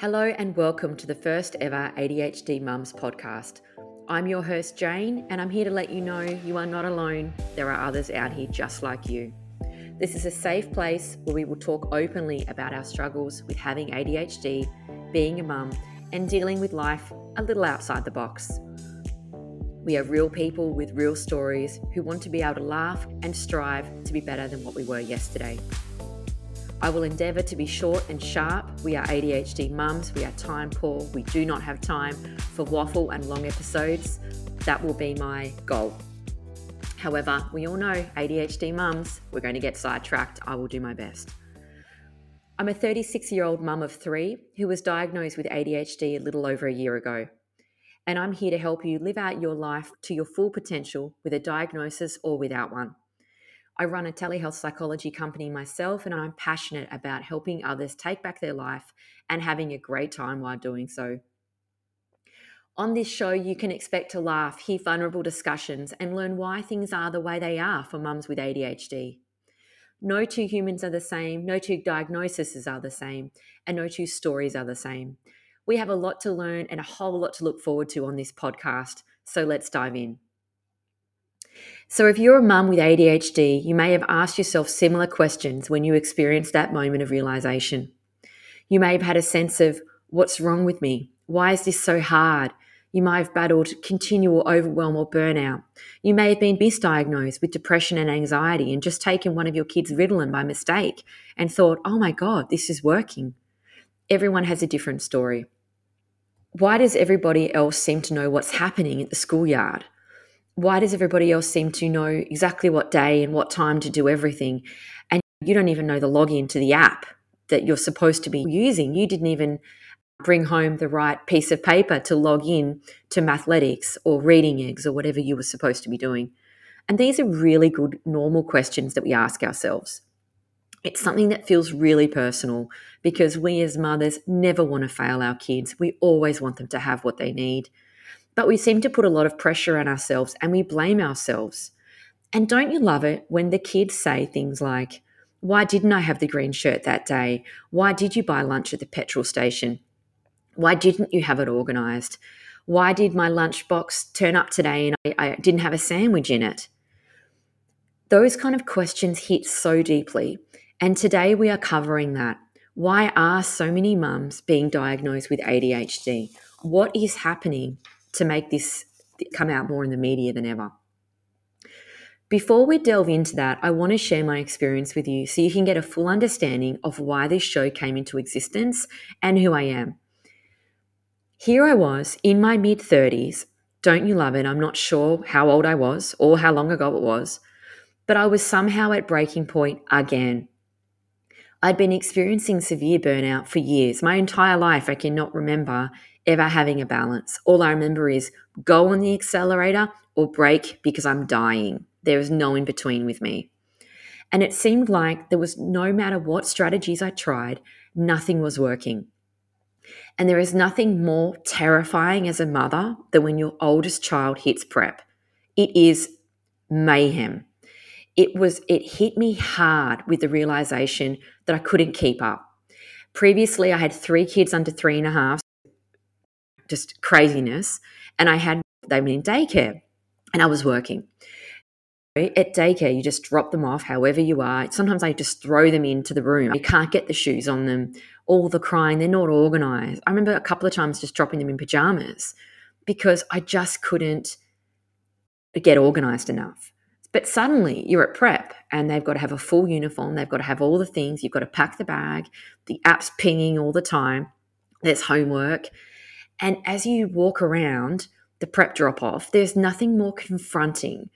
Hello and welcome to the first ever ADHD Mums podcast. I'm your host, Jane, and I'm here to let you know you are not alone. There are others out here just like you. This is a safe place where we will talk openly about our struggles with having ADHD, being a mum, and dealing with life a little outside the box. We are real people with real stories who want to be able to laugh and strive to be better than what we were yesterday. I will endeavour to be short and sharp. We are ADHD mums, we are time poor, we do not have time for waffle and long episodes. That will be my goal. However, we all know ADHD mums, we're going to get sidetracked. I will do my best. I'm a 36 year old mum of three who was diagnosed with ADHD a little over a year ago. And I'm here to help you live out your life to your full potential with a diagnosis or without one. I run a telehealth psychology company myself, and I'm passionate about helping others take back their life and having a great time while doing so. On this show, you can expect to laugh, hear vulnerable discussions, and learn why things are the way they are for mums with ADHD. No two humans are the same, no two diagnoses are the same, and no two stories are the same. We have a lot to learn and a whole lot to look forward to on this podcast, so let's dive in. So, if you're a mum with ADHD, you may have asked yourself similar questions when you experienced that moment of realization. You may have had a sense of, what's wrong with me? Why is this so hard? You might have battled continual overwhelm or burnout. You may have been misdiagnosed with depression and anxiety and just taken one of your kids' Ritalin by mistake and thought, oh my God, this is working. Everyone has a different story. Why does everybody else seem to know what's happening at the schoolyard? Why does everybody else seem to know exactly what day and what time to do everything? And you don't even know the login to the app that you're supposed to be using. You didn't even bring home the right piece of paper to log in to Mathletics or Reading Eggs or whatever you were supposed to be doing. And these are really good, normal questions that we ask ourselves. It's something that feels really personal because we as mothers never want to fail our kids. We always want them to have what they need. But we seem to put a lot of pressure on ourselves and we blame ourselves. And don't you love it when the kids say things like, Why didn't I have the green shirt that day? Why did you buy lunch at the petrol station? Why didn't you have it organized? Why did my lunchbox turn up today and I, I didn't have a sandwich in it? Those kind of questions hit so deeply. And today we are covering that. Why are so many mums being diagnosed with ADHD? What is happening to make this come out more in the media than ever. Before we delve into that, I want to share my experience with you so you can get a full understanding of why this show came into existence and who I am. Here I was in my mid 30s. Don't you love it? I'm not sure how old I was or how long ago it was, but I was somehow at breaking point again. I'd been experiencing severe burnout for years. My entire life, I cannot remember ever having a balance. All I remember is go on the accelerator or brake because I'm dying. There was no in between with me. And it seemed like there was no matter what strategies I tried, nothing was working. And there is nothing more terrifying as a mother than when your oldest child hits prep. It is mayhem. It was it hit me hard with the realization that I couldn't keep up. Previously, I had three kids under three and a half, just craziness. And I had, they were in daycare and I was working. At daycare, you just drop them off however you are. Sometimes I just throw them into the room. You can't get the shoes on them, all the crying, they're not organized. I remember a couple of times just dropping them in pajamas because I just couldn't get organized enough. But suddenly you're at prep and they've got to have a full uniform, they've got to have all the things, you've got to pack the bag, the app's pinging all the time, there's homework, and as you walk around the prep drop off, there's nothing more confronting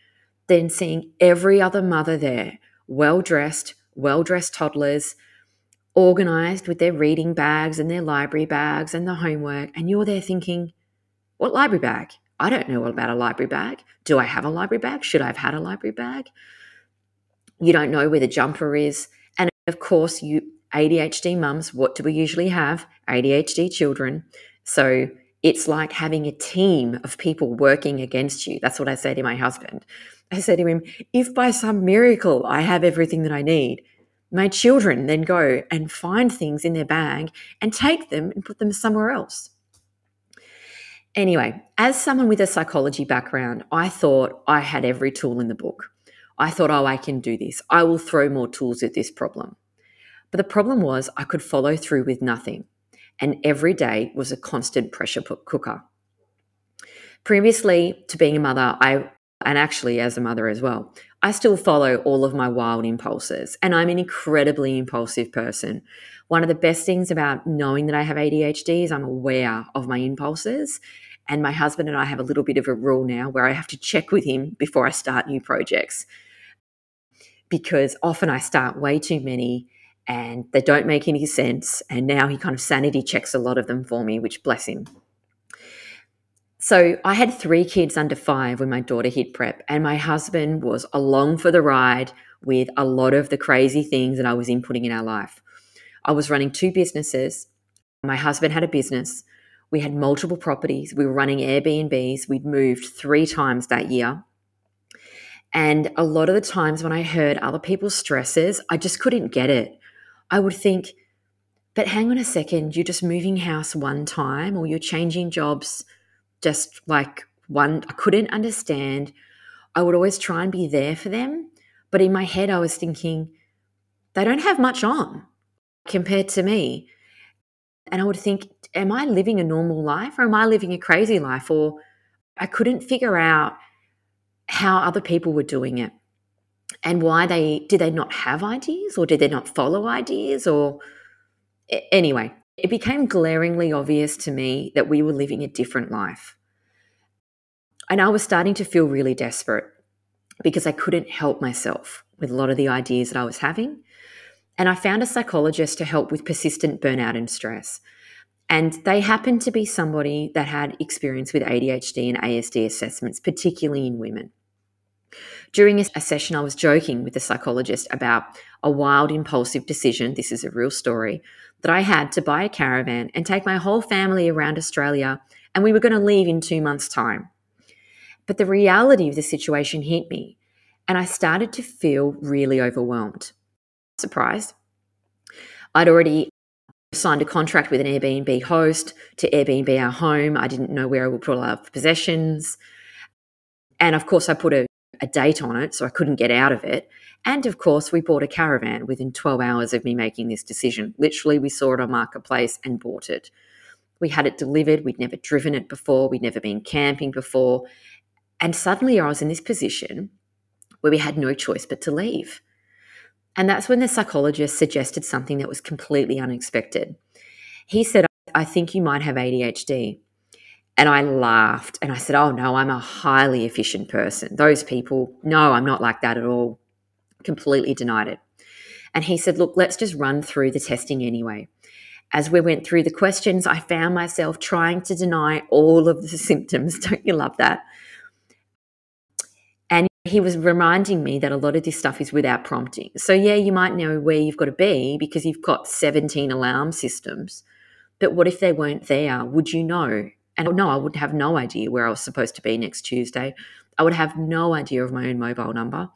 than seeing every other mother there, well dressed, well dressed toddlers, organized with their reading bags and their library bags and the homework. And you're there thinking, what library bag? I don't know about a library bag. Do I have a library bag? Should I have had a library bag? You don't know where the jumper is. And of course, you ADHD mums, what do we usually have? ADHD children. So it's like having a team of people working against you. That's what I say to my husband. I said to him, if by some miracle I have everything that I need, My children then go and find things in their bag and take them and put them somewhere else. Anyway, as someone with a psychology background, I thought I had every tool in the book. I thought, oh, I can do this. I will throw more tools at this problem. But the problem was I could follow through with nothing. And every day was a constant pressure cooker. Previously to being a mother, I, and actually as a mother as well, I still follow all of my wild impulses. And I'm an incredibly impulsive person. One of the best things about knowing that I have ADHD is I'm aware of my impulses. And my husband and I have a little bit of a rule now where I have to check with him before I start new projects. Because often I start way too many and they don't make any sense. And now he kind of sanity checks a lot of them for me, which bless him. So I had three kids under five when my daughter hit prep, and my husband was along for the ride with a lot of the crazy things that I was inputting in our life. I was running two businesses. My husband had a business. We had multiple properties. We were running Airbnbs. We'd moved three times that year. And a lot of the times when I heard other people's stresses, I just couldn't get it. I would think, but hang on a second, you're just moving house one time or you're changing jobs just like one. I couldn't understand. I would always try and be there for them. But in my head, I was thinking, they don't have much on compared to me. And I would think, am I living a normal life or am I living a crazy life? Or I couldn't figure out how other people were doing it and why they did they not have ideas or did they not follow ideas or anyway it became glaringly obvious to me that we were living a different life. And i was starting to feel really desperate because i couldn't help myself with a lot of the ideas that i was having. And i found a psychologist to help with persistent burnout and stress. And they happened to be somebody that had experience with ADHD and ASD assessments, particularly in women. During a session, I was joking with the psychologist about a wild, impulsive decision. This is a real story that I had to buy a caravan and take my whole family around Australia, and we were going to leave in two months' time. But the reality of the situation hit me, and I started to feel really overwhelmed. Surprised. I'd already signed a contract with an Airbnb host to Airbnb our home. I didn't know where I would put all our possessions. And of course, I put a a date on it, so I couldn't get out of it. And of course, we bought a caravan within 12 hours of me making this decision. Literally, we saw it on Marketplace and bought it. We had it delivered. We'd never driven it before. We'd never been camping before. And suddenly I was in this position where we had no choice but to leave. And that's when the psychologist suggested something that was completely unexpected. He said, I think you might have ADHD. And I laughed and I said, Oh, no, I'm a highly efficient person. Those people, no, I'm not like that at all. Completely denied it. And he said, Look, let's just run through the testing anyway. As we went through the questions, I found myself trying to deny all of the symptoms. Don't you love that? And he was reminding me that a lot of this stuff is without prompting. So, yeah, you might know where you've got to be because you've got 17 alarm systems. But what if they weren't there? Would you know? And no, I would have no idea where I was supposed to be next Tuesday. I would have no idea of my own mobile number.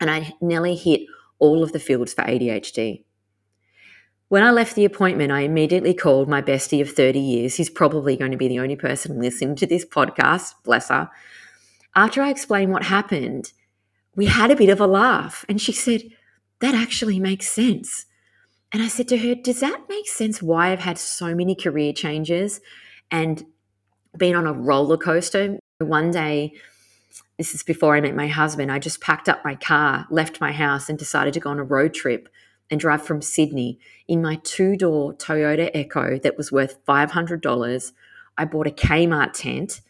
And I nearly hit all of the fields for ADHD. When I left the appointment, I immediately called my bestie of 30 years. He's probably going to be the only person listening to this podcast, bless her. After I explained what happened, we had a bit of a laugh. And she said, That actually makes sense. And I said to her, Does that make sense why I've had so many career changes and been on a roller coaster. One day, this is before I met my husband, I just packed up my car, left my house, and decided to go on a road trip and drive from Sydney in my two door Toyota Echo that was worth $500. I bought a Kmart tent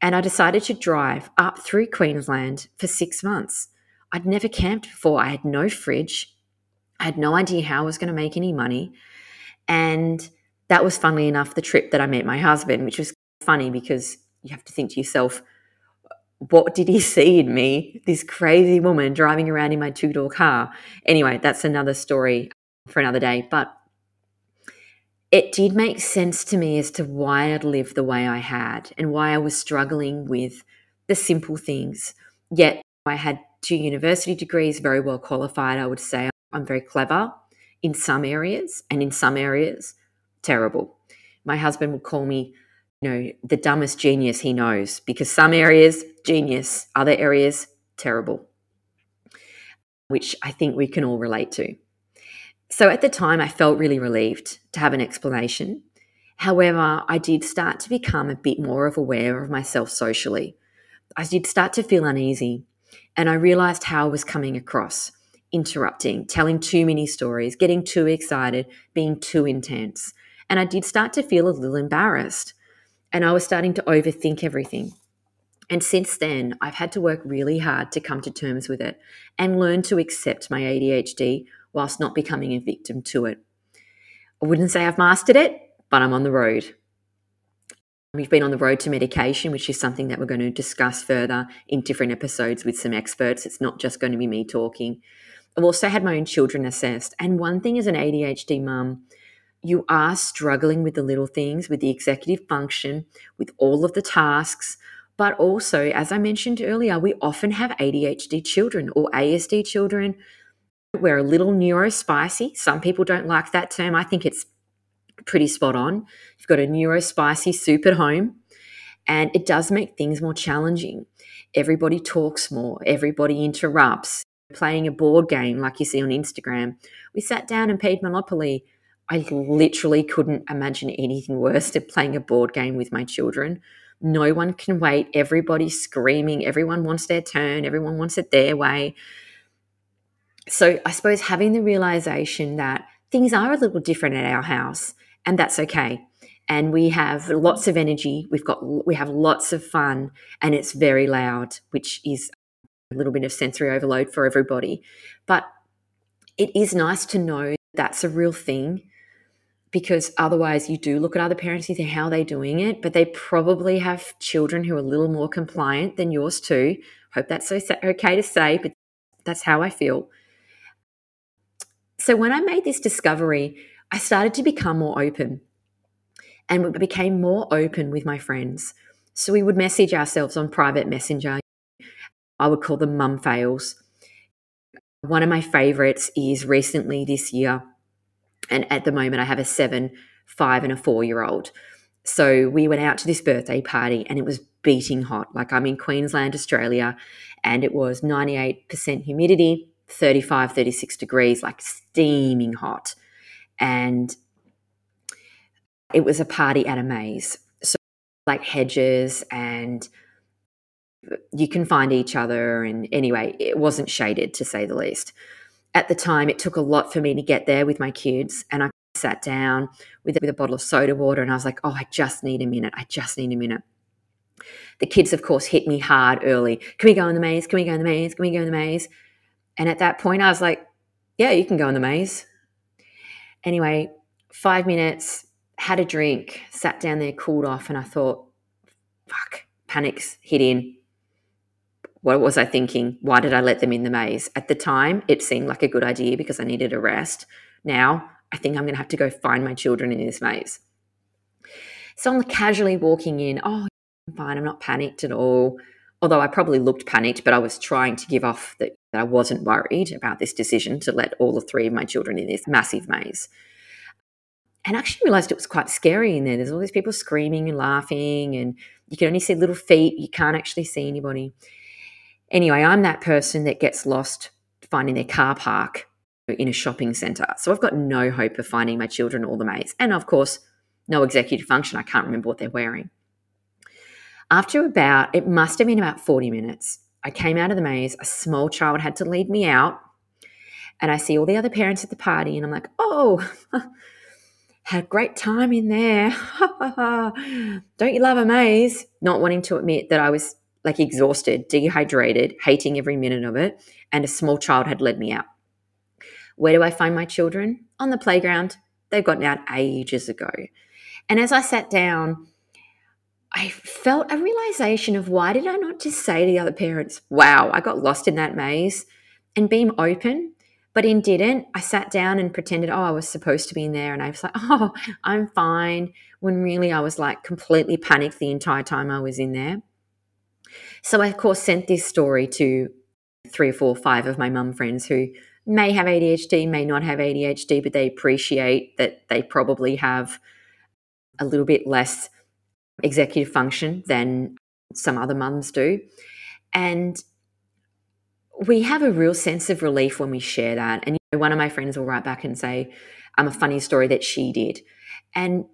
and I decided to drive up through Queensland for six months. I'd never camped before. I had no fridge. I had no idea how I was going to make any money. And that was funnily enough the trip that I met my husband, which was funny because you have to think to yourself, what did he see in me? This crazy woman driving around in my two door car. Anyway, that's another story for another day. But it did make sense to me as to why I'd lived the way I had and why I was struggling with the simple things. Yet I had two university degrees, very well qualified, I would say. I'm very clever in some areas, and in some areas, terrible. My husband would call me, know, the dumbest genius he knows because some areas, genius, other areas, terrible, which I think we can all relate to. So at the time, I felt really relieved to have an explanation. However, I did start to become a bit more of aware of myself socially. I did start to feel uneasy, and I realized how I was coming across interrupting, telling too many stories, getting too excited, being too intense. And I did start to feel a little embarrassed, and I was starting to overthink everything. And since then, I've had to work really hard to come to terms with it and learn to accept my ADHD whilst not becoming a victim to it. I wouldn't say I've mastered it, but I'm on the road. We've been on the road to medication, which is something that we're going to discuss further in different episodes with some experts. It's not just going to be me talking. I've also had my own children assessed. And one thing as an ADHD mum, you are struggling with the little things, with the executive function, with all of the tasks, but also, as I mentioned earlier, we often have ADHD children or ASD children. We're a little neurospicy. Some people don't like that term. I think it's pretty spot on. You've got a neurospicy soup at home, and it does make things more challenging. Everybody talks more, everybody interrupts. Playing a board game like you see on Instagram. We sat down and played Monopoly. I literally couldn't imagine anything worse than playing a board game with my children. No one can wait. Everybody's screaming. Everyone wants their turn. Everyone wants it their way. So I suppose having the realization that things are a little different at our house, and that's okay. And we have lots of energy. We've got we have lots of fun, and it's very loud, which is a little bit of sensory overload for everybody. But it is nice to know that's a real thing because otherwise you do look at other parents and think how are they doing it? But they probably have children who are a little more compliant than yours too. Hope that's okay to say but that's how i feel. So when i made this discovery i started to become more open and we became more open with my friends. So we would message ourselves on private messenger. I would call them mum fails. One of my favorites is recently this year and at the moment, I have a seven, five, and a four year old. So we went out to this birthday party and it was beating hot. Like I'm in Queensland, Australia, and it was 98% humidity, 35, 36 degrees, like steaming hot. And it was a party at a maze. So, like hedges, and you can find each other. And anyway, it wasn't shaded to say the least at the time, it took a lot for me to get there with my kids. And I sat down with, with a bottle of soda water and I was like, oh, I just need a minute. I just need a minute. The kids, of course, hit me hard early. Can we go in the maze? Can we go in the maze? Can we go in the maze? And at that point, I was like, yeah, you can go in the maze. Anyway, five minutes, had a drink, sat down there, cooled off, and I thought, fuck, panics hit in. What was I thinking? Why did I let them in the maze? At the time, it seemed like a good idea because I needed a rest. Now, I think I'm going to have to go find my children in this maze. So I'm casually walking in. Oh, I'm fine. I'm not panicked at all. Although I probably looked panicked, but I was trying to give off that, that I wasn't worried about this decision to let all the three of my children in this massive maze. And I actually realized it was quite scary in there. There's all these people screaming and laughing, and you can only see little feet. You can't actually see anybody. Anyway, I'm that person that gets lost finding their car park in a shopping centre. So I've got no hope of finding my children or the maze. And of course, no executive function. I can't remember what they're wearing. After about, it must have been about 40 minutes, I came out of the maze. A small child had to lead me out. And I see all the other parents at the party, and I'm like, oh, had a great time in there. Don't you love a maze? Not wanting to admit that I was like exhausted, dehydrated, hating every minute of it, and a small child had led me out. Where do I find my children? On the playground. They've gotten out ages ago. And as I sat down, I felt a realization of why did I not just say to the other parents, wow, I got lost in that maze and being open, but in didn't. I sat down and pretended, oh, I was supposed to be in there. And I was like, oh, I'm fine. When really I was like completely panicked the entire time I was in there. So I, of course, sent this story to three or four, five of my mum friends who may have ADHD, may not have ADHD, but they appreciate that they probably have a little bit less executive function than some other mums do. And we have a real sense of relief when we share that. And one of my friends will write back and say, I'm a funny story that she did. And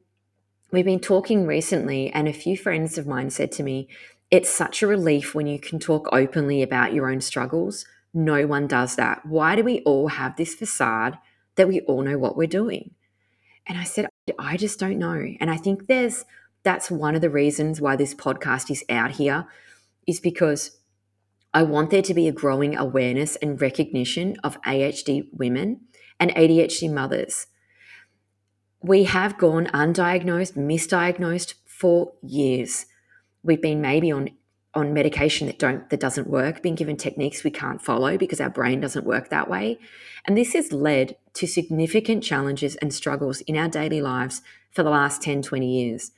we've been talking recently, and a few friends of mine said to me, It's such a relief when you can talk openly about your own struggles. No one does that. Why do we all have this facade that we all know what we're doing? And I said, I just don't know. And I think there's that's one of the reasons why this podcast is out here, is because I want there to be a growing awareness and recognition of ADHD women and ADHD mothers. We have gone undiagnosed, misdiagnosed for years. We've been maybe on on medication that don't that doesn't work, being given techniques we can't follow because our brain doesn't work that way. And this has led to significant challenges and struggles in our daily lives for the last 10, 20 years.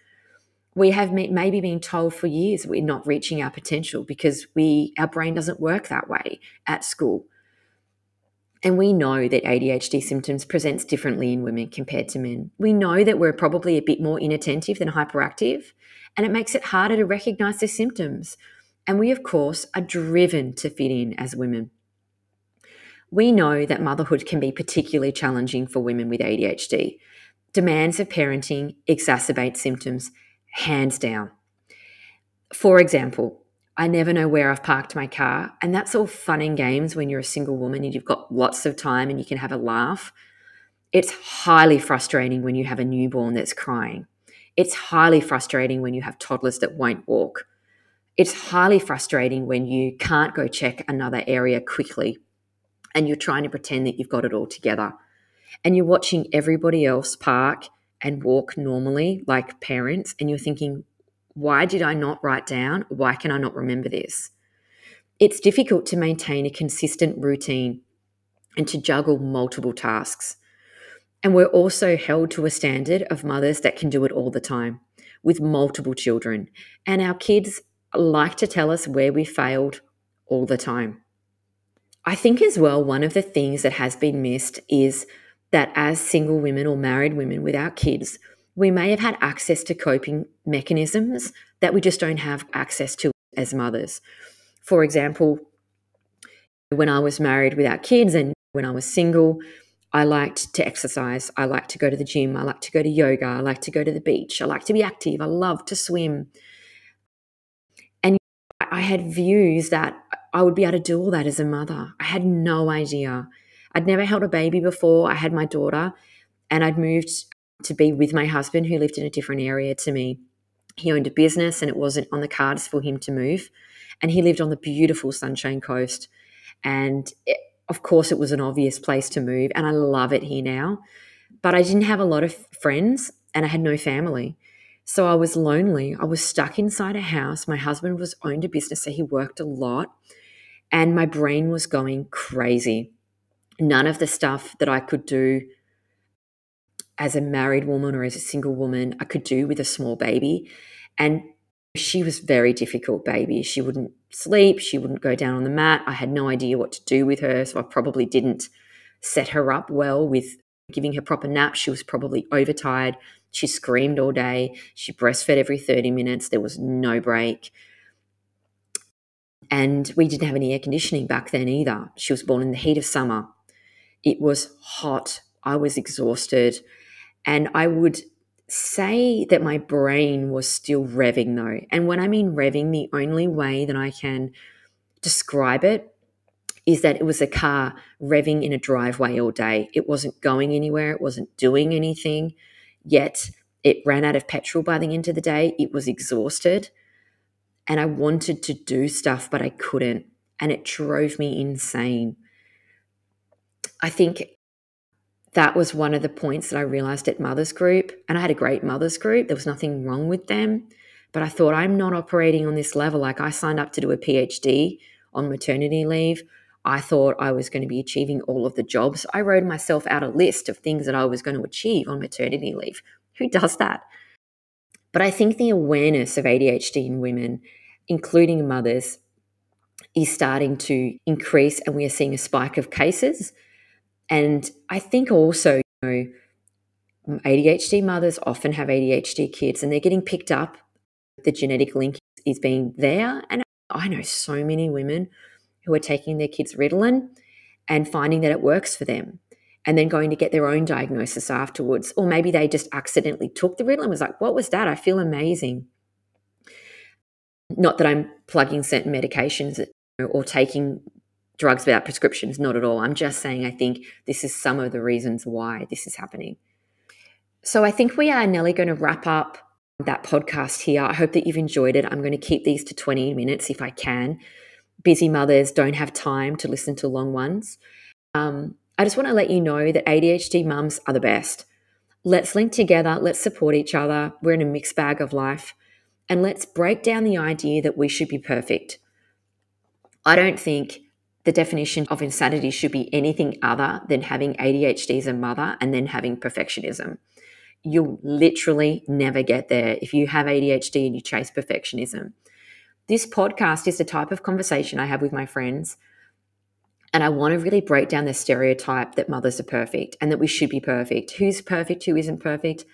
We have maybe been told for years we're not reaching our potential because we our brain doesn't work that way at school and we know that ADHD symptoms presents differently in women compared to men. We know that we're probably a bit more inattentive than hyperactive, and it makes it harder to recognize the symptoms. And we, of course, are driven to fit in as women. We know that motherhood can be particularly challenging for women with ADHD. Demands of parenting exacerbate symptoms hands down. For example, I never know where I've parked my car, and that's all fun and games when you're a single woman and you've got lots of time and you can have a laugh. It's highly frustrating when you have a newborn that's crying. It's highly frustrating when you have toddlers that won't walk. It's highly frustrating when you can't go check another area quickly and you're trying to pretend that you've got it all together. And you're watching everybody else park and walk normally like parents and you're thinking, why did I not write down? Why can I not remember this? It's difficult to maintain a consistent routine and to juggle multiple tasks. And we're also held to a standard of mothers that can do it all the time with multiple children. And our kids like to tell us where we failed all the time. I think as well, one of the things that has been missed is that as single women or married women without kids, we may have had access to coping mechanisms that we just don't have access to as mothers. For example, when I was married without kids and when I was single, I liked to exercise. I liked to go to the gym. I liked to go to yoga. I liked to go to the beach. I liked to be active. I loved to swim. And I had views that I would be able to do all that as a mother. I had no idea. I'd never held a baby before. I had my daughter and I'd moved to be with my husband who lived in a different area to me. He owned a business and it wasn't on the cards for him to move. And he lived on the beautiful Sunshine Coast. And it, of course, it was an obvious place to move. And I love it here now. But I didn't have a lot of friends and I had no family. So I was lonely. I was stuck inside a house. My husband was owned a business, so he worked a lot. And my brain was going crazy none of the stuff that I could do as a married woman or as a single woman, I could do with a small baby. And she was very difficult baby. She wouldn't sleep, she wouldn't go down on the mat. I had no idea what to do with her, so I probably didn't set her up well with giving her proper naps. She was probably overtired. She screamed all day. She breastfed every 30 minutes. There was no break. And we didn't have any air conditioning back then either. She was born in the heat of summer. It was hot. I was exhausted. And I would say that my brain was still revving though. And when I mean revving, the only way that I can describe it is that it was a car revving in a driveway all day. It wasn't going anywhere, it wasn't doing anything, yet it ran out of petrol by the end of the day. It was exhausted. And I wanted to do stuff, but I couldn't. And it drove me insane. I think that was one of the points that I realized at Mothers Group. And I had a great Mothers Group, there was nothing wrong with them. But I thought, I'm not operating on this level. Like I signed up to do a PhD on maternity leave. I thought I was going to be achieving all of the jobs. I wrote myself out a list of things that I was going to achieve on maternity leave. Who does that? But I think the awareness of ADHD in women, including mothers, is starting to increase, and we are seeing a spike of cases And I think also, you know, ADHD mothers often have ADHD kids and they're getting picked up. The genetic link is being there. And I know so many women who are taking their kids Ritalin and finding that it works for them and then going to get their own diagnosis afterwards. Or maybe they just accidentally took the Ritalin and was like, what was that? I feel amazing. Not that I'm plugging certain medications or taking drugs without prescriptions, not at all. I'm just saying I think this is some of the reasons why this is happening. So I think we are nearly going to wrap up that podcast here. I hope that you've enjoyed it. I'm going to keep these to 20 minutes if I can. Busy mothers don't have time to listen to long ones. Um, I just want to let you know that ADHD mums are the best. Let's link together, let's support each other. We're in a mixed bag of life. And let's break down the idea that we should be perfect. I don't think the definition of insanity should be anything other than having ADHD as a mother and then having perfectionism. You'll literally never get there if you have ADHD and you chase perfectionism. This podcast is the type of conversation I have with my friends. And I want to really break down the stereotype that mothers are perfect and that we should be perfect. Who's perfect? Who isn't perfect?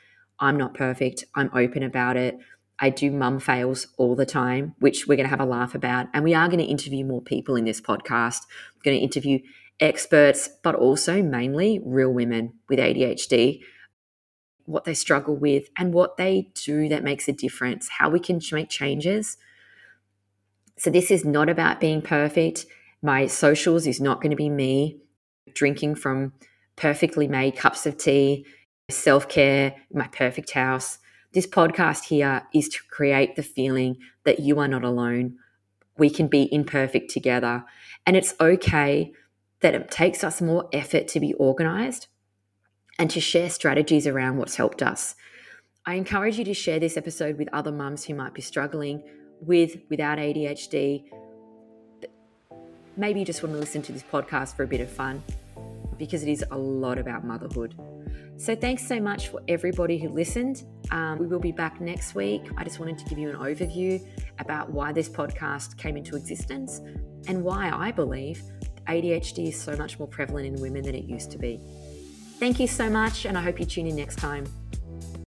I'm not perfect. I'm open about it. I do mum fails all the time, which we're going to have a laugh about. And we are going to interview more people in this podcast. We're going to interview experts, but also mainly real women with ADHD, what they struggle with, and what they do that makes a difference, how we can make changes. So, this is not about being perfect. My socials is not going to be me drinking from perfectly made cups of tea, self care, my perfect house this podcast here is to create the feeling that you are not alone. We can be imperfect together. And it's okay that it takes us more effort to be organized and to share strategies around what's helped us. I encourage you to share this episode with other mums who might be struggling with without ADHD. Maybe you just want to listen to this podcast for a bit of fun because it is a lot about motherhood. So, thanks so much for everybody who listened. Um, we will be back next week. I just wanted to give you an overview about why this podcast came into existence and why I believe ADHD is so much more prevalent in women than it used to be. Thank you so much, and I hope you tune in next time.